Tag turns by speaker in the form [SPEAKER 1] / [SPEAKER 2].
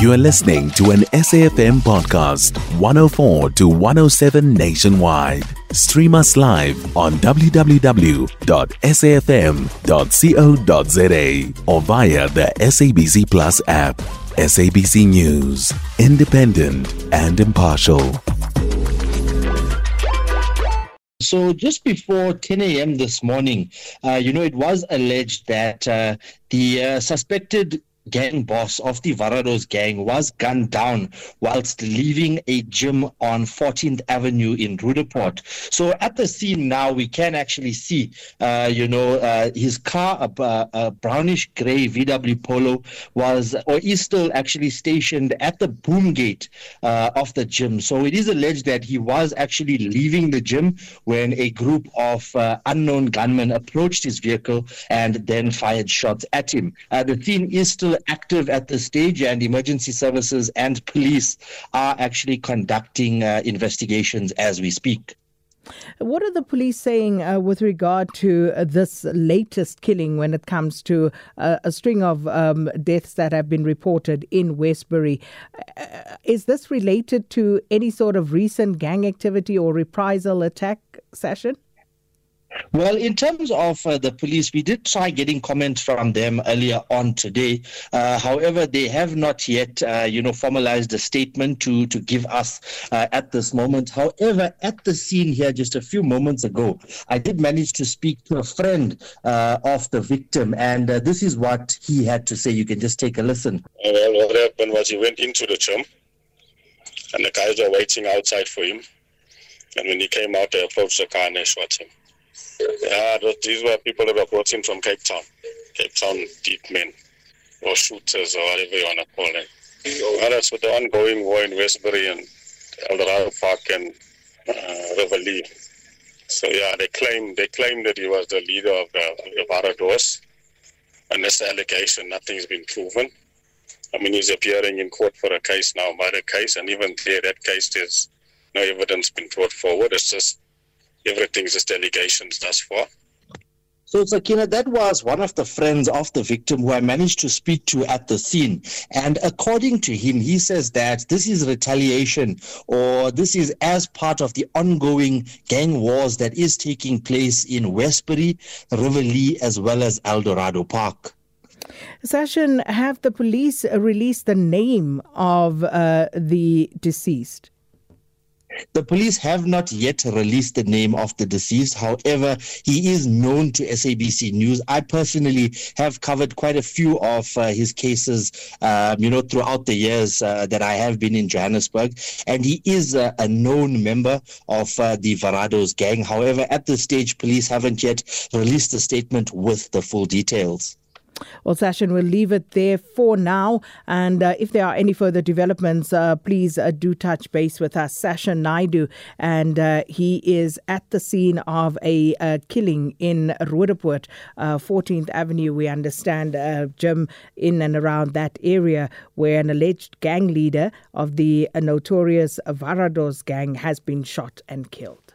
[SPEAKER 1] You are listening to an SAFM podcast, 104 to 107 nationwide. Stream us live on www.safm.co.za or via the SABC Plus app. SABC News, independent and impartial.
[SPEAKER 2] So, just before 10 a.m. this morning, uh, you know, it was alleged that uh, the uh, suspected gang boss of the Varados gang was gunned down whilst leaving a gym on 14th Avenue in Roodepoort. So at the scene now, we can actually see, uh, you know, uh, his car, a, a brownish gray VW Polo, was or is still actually stationed at the boom gate uh, of the gym. So it is alleged that he was actually leaving the gym when a group of uh, unknown gunmen approached his vehicle and then fired shots at him. Uh, the scene is still active at this stage, and emergency services and police are actually conducting uh, investigations as we speak.
[SPEAKER 3] What are the police saying uh, with regard to uh, this latest killing when it comes to uh, a string of um, deaths that have been reported in Westbury? Uh, is this related to any sort of recent gang activity or reprisal attack Sashin?
[SPEAKER 2] Well, in terms of uh, the police, we did try getting comments from them earlier on today. Uh, however, they have not yet, uh, you know, formalized a statement to to give us uh, at this moment. However, at the scene here, just a few moments ago, I did manage to speak to a friend uh, of the victim, and uh, this is what he had to say. You can just take a listen.
[SPEAKER 4] Well, what happened was he went into the gym, and the guys were waiting outside for him. And when he came out, they approached the car and they shot him. Yeah, these were people that were brought in from Cape Town, Cape Town deep men, or shooters, or whatever you want to call them. Well, with the ongoing war in Westbury and Eldorado Park and uh. So yeah, they claim they claim that he was the leader of the, of the Varados, and the allegation. Nothing's been proven. I mean, he's appearing in court for a case now, murder case, and even there, that case, there's no evidence been brought forward. It's just everything's just allegations thus far.
[SPEAKER 2] So, Sakina, that was one of the friends of the victim who I managed to speak to at the scene. And according to him, he says that this is retaliation or this is as part of the ongoing gang wars that is taking place in Westbury, Riverlea, as well as Eldorado Park.
[SPEAKER 3] Sashin, have the police released the name of uh, the deceased?
[SPEAKER 2] The police have not yet released the name of the deceased. However, he is known to SABC News. I personally have covered quite a few of uh, his cases, um, you know, throughout the years uh, that I have been in Johannesburg. And he is uh, a known member of uh, the Varados gang. However, at this stage, police haven't yet released a statement with the full details.
[SPEAKER 3] Well, Sashin, we'll leave it there for now. And uh, if there are any further developments, uh, please uh, do touch base with us. Sashin Naidoo, and uh, he is at the scene of a uh, killing in Roodepoort, 14th uh, Avenue. We understand, gym, in and around that area where an alleged gang leader of the notorious Varados gang has been shot and killed.